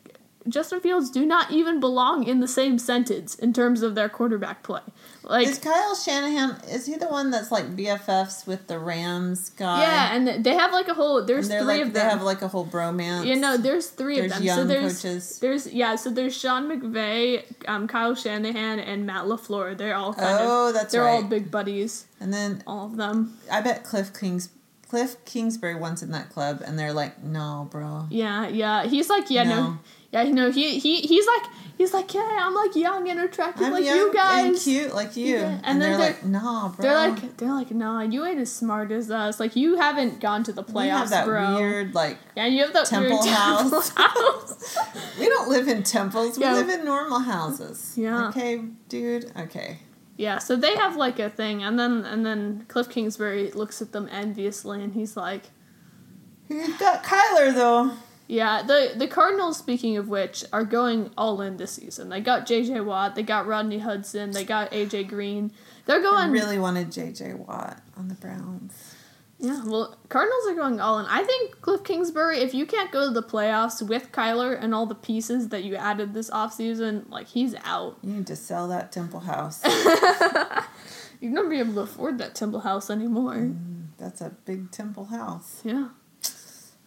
Justin Fields do not even belong in the same sentence in terms of their quarterback play. Like, is Kyle Shanahan? Is he the one that's like BFFs with the Rams guy? Yeah, and they have like a whole. There's three like of they have like a whole bromance. you know, there's three there's of them. young so there's coaches. there's yeah, so there's Sean McVay, um, Kyle Shanahan, and Matt LaFleur. They're all kind Oh, of that's they're all big buddies, And then all of them. I bet Cliff Kings Cliff Kingsbury once in that club, and they're like, "No, bro." Yeah, yeah. He's like, yeah, no, No. yeah, no. he he he's like, he's like, yeah, I'm like young and attractive I'm like you guys. and cute like you, Yeah, and, and then they're, they're- like, "No, bro." They're like, they're like, nah, you ain't as smart as us. Like, you haven't gone to the playoffs, we have that bro. weird like. yeah, you have that temple weird temple house. house. We don't live in temples. We live in normal houses. Yeah. Okay, dude. Okay. Yeah, so they have like a thing, and then and then Cliff Kingsbury looks at them enviously, and he's like, You've got Kyler though. Yeah, the the Cardinals, speaking of which, are going all in this season. They got J.J. Watt, they got Rodney Hudson, they got A.J. Green. They're going. I really wanted J.J. Watt on the Browns. Yeah, well, Cardinals are going all in. I think Cliff Kingsbury, if you can't go to the playoffs with Kyler and all the pieces that you added this offseason, like, he's out. You need to sell that Temple house. You're not be able to afford that Temple House anymore. That's a big Temple house. Yeah.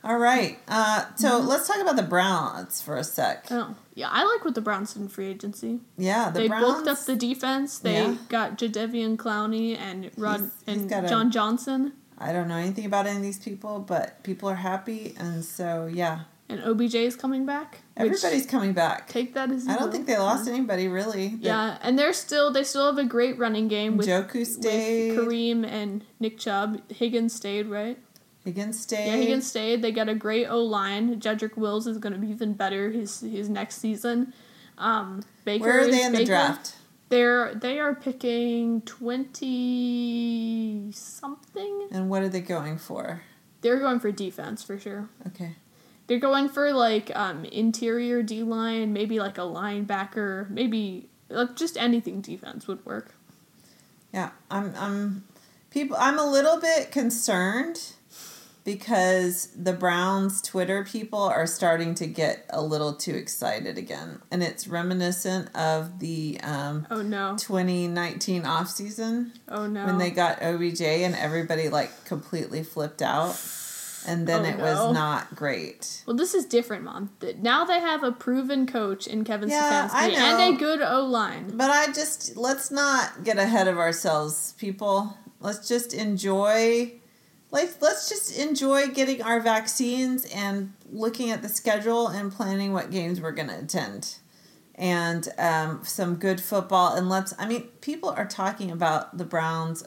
All right. Uh, so Mm-hmm. let's talk about the Browns for a sec. Oh, yeah, I like what the Browns did in free agency. Yeah, the they Browns. bulked up the defense. They Yeah. got Jadeveon Clowney and Rod He's- he's and got a- John Johnson. I don't know anything about any of these people, but people are happy, and so yeah, And OBJ is coming back. everybody's coming back. take that as I don't think they lost anybody really. The- Yeah, and they're still they still have a great running game with, Njoku with. Kareem and Nick Chubb. Higgins stayed, right? Higgins stayed. Yeah, Higgins stayed. They got a great O line. Jedrick Wills is going to be even better his his next season. Um, Baker. Where are they in the Baker. draft? They're they are picking twenty something. And what are they going for? They're going for defense for sure. Okay. They're going for like um, interior D line, maybe like a linebacker, maybe like just anything defense would work. Yeah, I'm I'm people I'm a little bit concerned because the Browns Twitter people are starting to get a little too excited again. And it's reminiscent of the um Oh no! 2019 off season Oh no! when they got OBJ and everybody like completely flipped out and then Oh, it no. was not great. Well, this is different, Mom. Now they have a proven coach in Kevin Yeah, Stefanski and a good O line. But I just let's not get ahead of ourselves, people. Let's just enjoy like let's just enjoy getting our vaccines and looking at the schedule and planning what games we're going to attend. And um, some good football and let's I mean people are talking about the Browns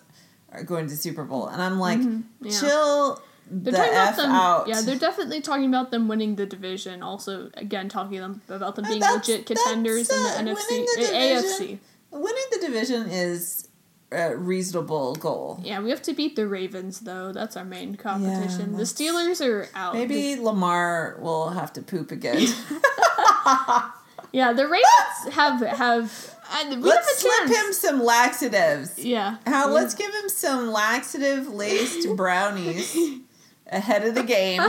are going to Super Bowl and I'm like Mm-hmm. yeah. chill They're the talking about f them. out. Yeah, they're definitely talking about them winning the division. Also, again, talking them about them Uh, being that's- legit contenders that's, in the uh, NFC, the uh, AFC. winning the division is a reasonable goal. Yeah, we have to beat the Ravens though. That's our main competition. the Steelers are out. Maybe Lamar will have to poop again. Yeah, the Ravens have have. Uh, we let's have slip him some laxatives. Yeah. How? yeah. Let's give him some laxative laced brownies ahead of the game.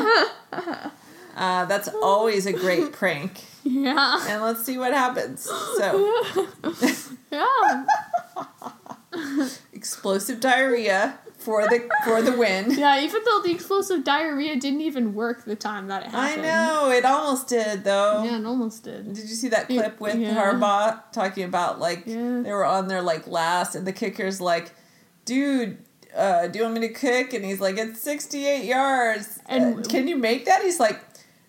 Uh, that's always a great prank, Yeah. and let's see what happens. So, yeah. explosive diarrhea for the for the win. Yeah, even though the explosive diarrhea didn't even work the time that it happened. I know it almost did though. Yeah, it almost did. Did you see that clip with yeah. Harbaugh talking about like Yeah. they were on there like last and the kicker's like, dude, uh, do you want me to kick? And he's like, it's 68 yards. And- Uh, can you make that? He's like,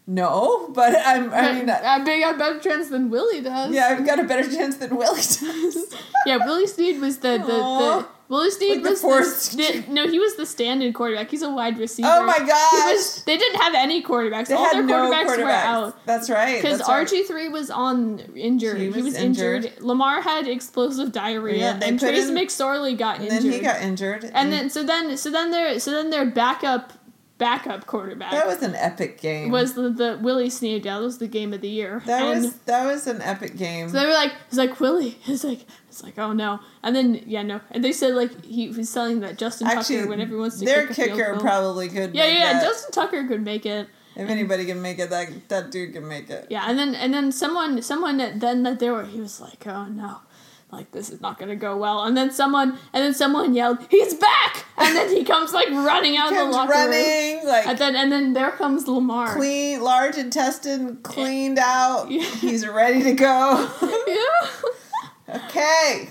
no, but I'm, I mean, I I a better chance than Willie does. yeah, I've got a better chance than Willie does. Yeah, Willie Snead was the the, the Willie Snead Like the was fourth- the, the no, he was the stand-in quarterback. He's a wide receiver. oh my gosh. was, they didn't have any quarterbacks. they All had their no quarterbacks, quarterbacks. were out. That's right. Because. RG three was on injured. He He was was, injured. injured. Lamar had explosive diarrhea, Yeah, they and Trace him- McSorley got And injured. then he got injured. and then so then so then their so then their backup backup quarterback that was an epic game. was the, the Willie that was the game of the year. that and was that was an epic game. so they were like, it's like Willie. It's like it's like oh no. And then yeah no. And they said like he was telling that Justin Actually, Tucker whenever he wants to their kick kicker goal. probably could. Yeah, yeah. that. Justin Tucker could make it. If anybody can make it, that that dude can make it. Yeah, and then and then someone someone that then that they were he was like, oh no, like this is not gonna go well. And then someone and then someone yelled, he's back! And then he comes like running out of the locker room. Like And then and then there comes Lamar. clean, large intestine cleaned out. Yeah. He's ready to go. Yeah. okay.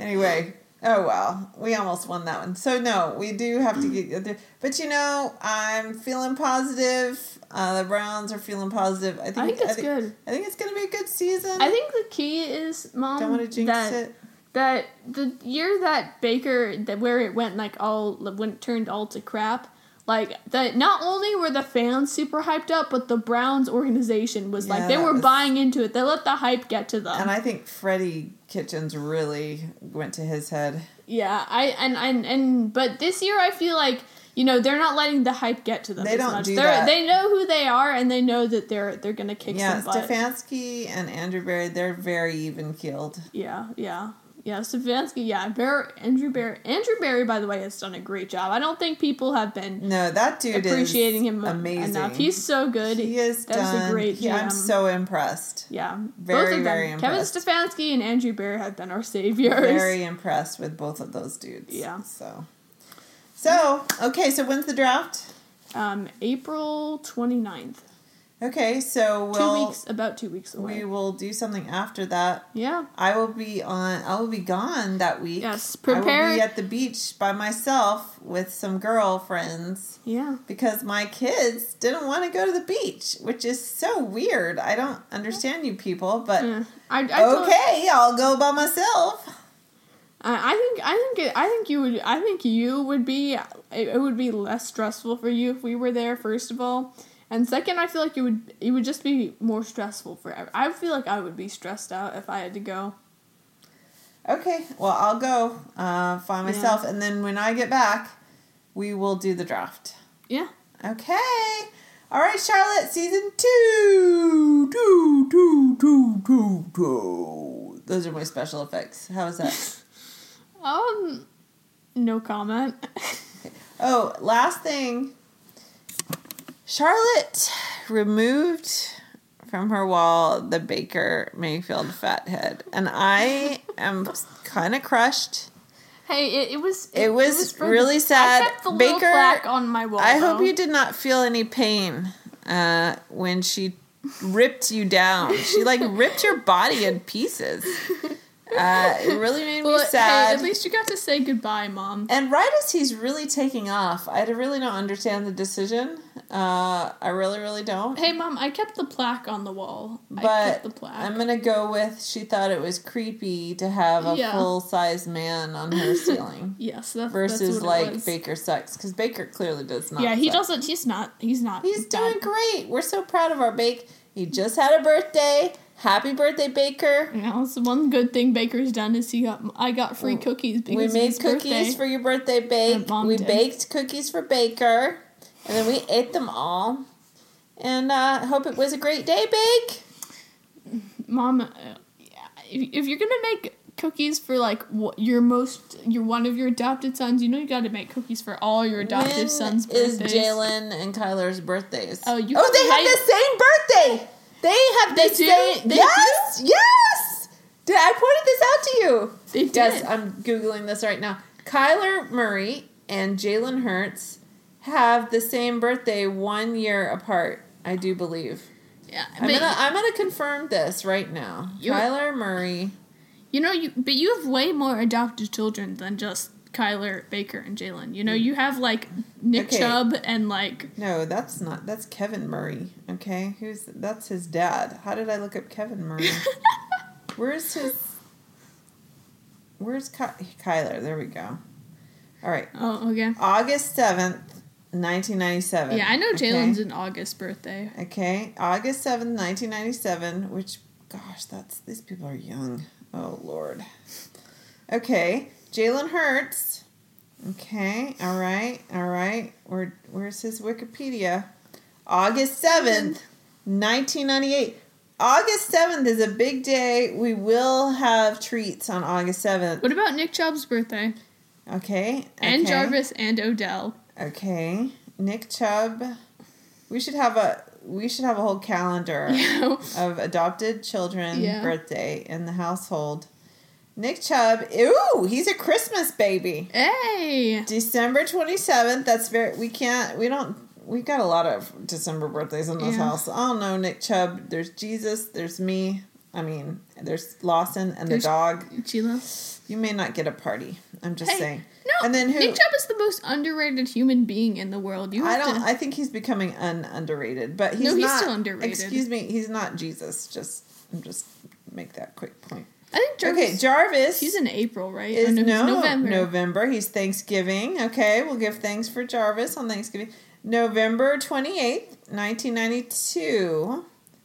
Anyway, Oh well, we almost won that one. So no, we do have to get. But you know, I'm feeling positive. Uh, the Browns are feeling positive. I think. I think it's good. I think it's gonna be a good season. I think the key is, mom, Don't want to jinx that it. that the year that Baker that where it went like all when it turned all to crap. Like that, not only were the fans super hyped up, but the Browns organization was Yeah, like they were was- buying into it. They let the hype get to them. And I think Freddie Kitchens really went to his head. Yeah, I and and and but this year I feel like you know they're not letting the hype get to them. They as don't much. do they're, that. They know who they are and they know that they're they're gonna kick Yeah, some butt. Stefanski and Andrew Berry, they're very even keeled. Yeah, yeah, yeah. Stefanski, yeah. Bear, Andrew Berry, Andrew Berry, by the way, has done a great job. I don't think people have been No, that dude appreciating him amazing. enough. He's so good. he is That's done. a great he- I'm so impressed. yeah, Very, both of them. very Kevin impressed. Stefanski and Andrew Berry have been our saviors. Very impressed with both of those dudes. Yeah. So, so okay. So when's the draft? Um, April 29th. Okay, so Two we'll weeks, about two weeks away. we will do something after that. yeah. I will be on. I will be gone that week. Yes, I will prepare- be at the beach by myself with some girlfriends Yeah. because my kids didn't want to go to the beach, which is so weird. I don't understand you people, but Yeah. I, I told- okay, I'll go by myself. I think I think it, I think you would I think you would be it would be less stressful for you if we were there first of all, and second I feel like it would it would just be more stressful for I feel like I would be stressed out if I had to go. Okay, well, I'll go uh, find Yeah. myself, and then when I get back, we will do the draft. Yeah. Okay. All right, Charlotte, season two. Two, two, two, two, two. Those are my special effects. How was that? Um. No comment. Oh, last thing. Charlotte removed from her wall the Baker Mayfield fathead, and I am kind of crushed. hey, it, it was It was for- really sad. I kept the Baker- on my wall. I hope you did not feel any pain uh, when she ripped you down. She like ripped your body in pieces. Uh, it really made Well, me sad. Hey, at least you got to say goodbye, mom. and right as he's really taking off, I really don't understand the decision. Uh, I really, really don't. Hey, mom, I kept the plaque on the wall. I but kept the plaque. I'm gonna go with she thought it was creepy to have a Yeah. full size man on her ceiling yes, that's versus that's like. Baker sucks because Baker clearly does not. Yeah, he suck. doesn't. He's not. He's not. He's bad. doing great. We're so proud of our Bake. He just had a birthday. Happy birthday, Baker. Yeah, that's one good thing Baker's done is he got. I got free cookies because we made cookies birthday. for your birthday bake. We did. baked cookies for Baker. And then we ate them all. And uh, I hope it was a great day, Bake. Mom, uh, if, you're gonna make cookies for like your most, your one of your adopted sons, you know you got to make cookies for all your adopted when sons' is birthdays. Jalen and Kyler's birthdays? Oh, you oh, they have the same birthday. They have They the do? same. They yes, yes. Did I pointed this out to you? They did. Yes, I'm googling this right now. Kyler Murray and Jalen Hurts have the same birthday, one year apart. I do believe. yeah, I'm gonna I'm gonna confirm this right now. You're- Kyler Murray. you know you, but you have way more adopted children than just Kyler, Baker, and Jalen. You know hmm. you have like Nick Okay. Chubb and like No, that's not. That's Kevin Murray. Okay, who's that's his dad? How did I look up Kevin Murray? Where's his? Where's Ky- Kyler? There we go. All right, oh okay. August seventh, nineteen ninety seven. Yeah, I know Jalen's an August birthday. Okay, August 7th, 1997, which, gosh, that's, these people are young. Oh, Lord. Okay, Jalen Hurts. Okay, all right, all right. Where, where's his Wikipedia? August 7th, 1998. August 7th is a big day. We will have treats on August 7th. What about Nick Chubb's birthday? Okay. And okay. Jarvis and Odell. Okay. Nick Chubb. We should have a we should have a whole calendar Yeah. of adopted children Yeah. birthday in the household. Nick Chubb, ooh, he's a Christmas baby. Hey. December 27th. That's very we can't we don't we've got a lot of December birthdays in this Yeah. house. I don't know, Nick Chubb. There's Jesus, there's me. I mean, there's Lawson and There's- the dog. Sheila. You may not get a party. I'm just Hey, saying. No, And then who? Nick Chubb is the most underrated human being in the world. You I don't. to. I think he's becoming un underrated, but he's No, he's not. still underrated. Excuse me, he's not Jesus. Just, I'm just make that quick point. I think Jarvis. okay, Jarvis. He's in April, right? is no, no November. November. He's Thanksgiving. Okay, we'll give thanks for Jarvis on Thanksgiving. November twenty eighth, nineteen ninety two.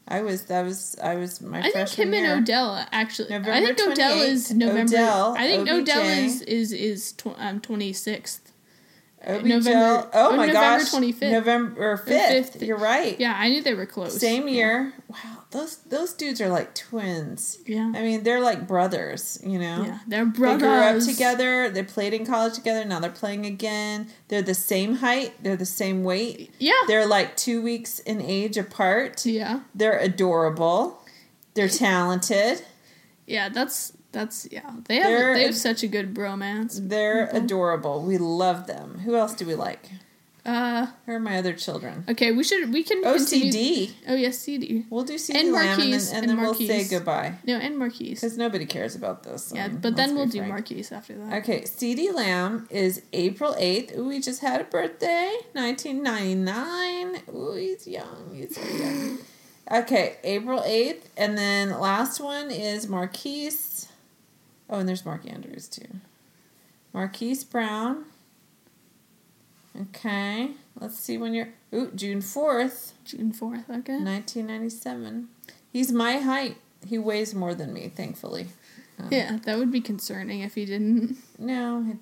I was that was I was my I think him year. and Odell actually. I think Odell is November. Odell, I think OBJ. Odell is is is tw- um twenty sixth. OBJ. November- oh my November gosh, 25th. November fifth. You're right. Yeah, I knew they were close. Same Yeah. year. Wow, those those dudes are like twins. Yeah. I mean, they're like brothers. You know. Yeah, they're brothers. They grew up together. They played in college together. Now they're playing again. They're the same height. They're the same weight. Yeah. They're like two weeks in age apart. yeah. They're adorable. They're talented. Yeah, that's that's yeah. They have They're they have such a good bromance. They're Mhm. adorable. We love them. Who else do we like? Uh are my other children? okay, we should we can continue- OCD. Oh yes, CeeDee. We'll do CeeDee And Lamb and Marquise, then, and and then we'll say goodbye No, and Marquise. because nobody cares about this. Yeah, but then we'll do frank. Marquise after that. Okay, CeeDee Lamb is April 8th. Ooh, he just had a birthday. 1999. Ooh, he's young. He's so young. Okay, April 8th. And then last one is Marquise. Oh, and there's Mark Andrews too. Marquise Brown. Okay, let's see when you're. Ooh, June 4th, June fourth. Okay. 1997. He's my height. He weighs more than me, thankfully. Um, Yeah, that would be concerning if he didn't. No,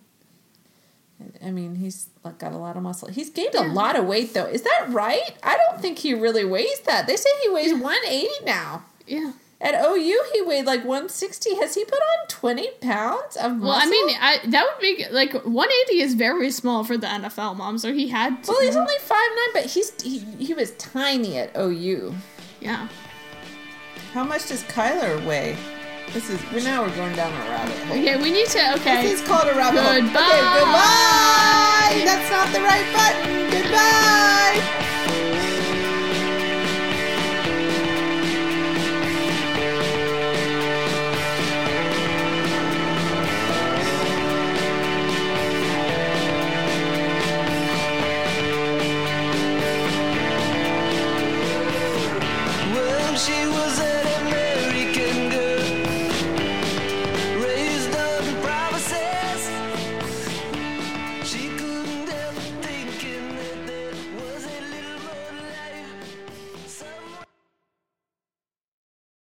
I mean he's got a lot of muscle. He's gained Yeah. a lot of weight though. Is that right? I don't think he really weighs that. They say he weighs 180 now. Yeah. At OU, he weighed like 160. Has he put on 20 pounds of muscle? Well, I mean, I that would be like 180 is very small for the NFL mom, so he had. To, well, he's only 5'9", but he's he, he was tiny at OU. yeah. How much does Kyler weigh? This is we're now we're going down a rabbit hole. Okay, we need to. Okay. This is called a rabbit hole. Goodbye. Okay, goodbye. That's not the right button. Goodbye.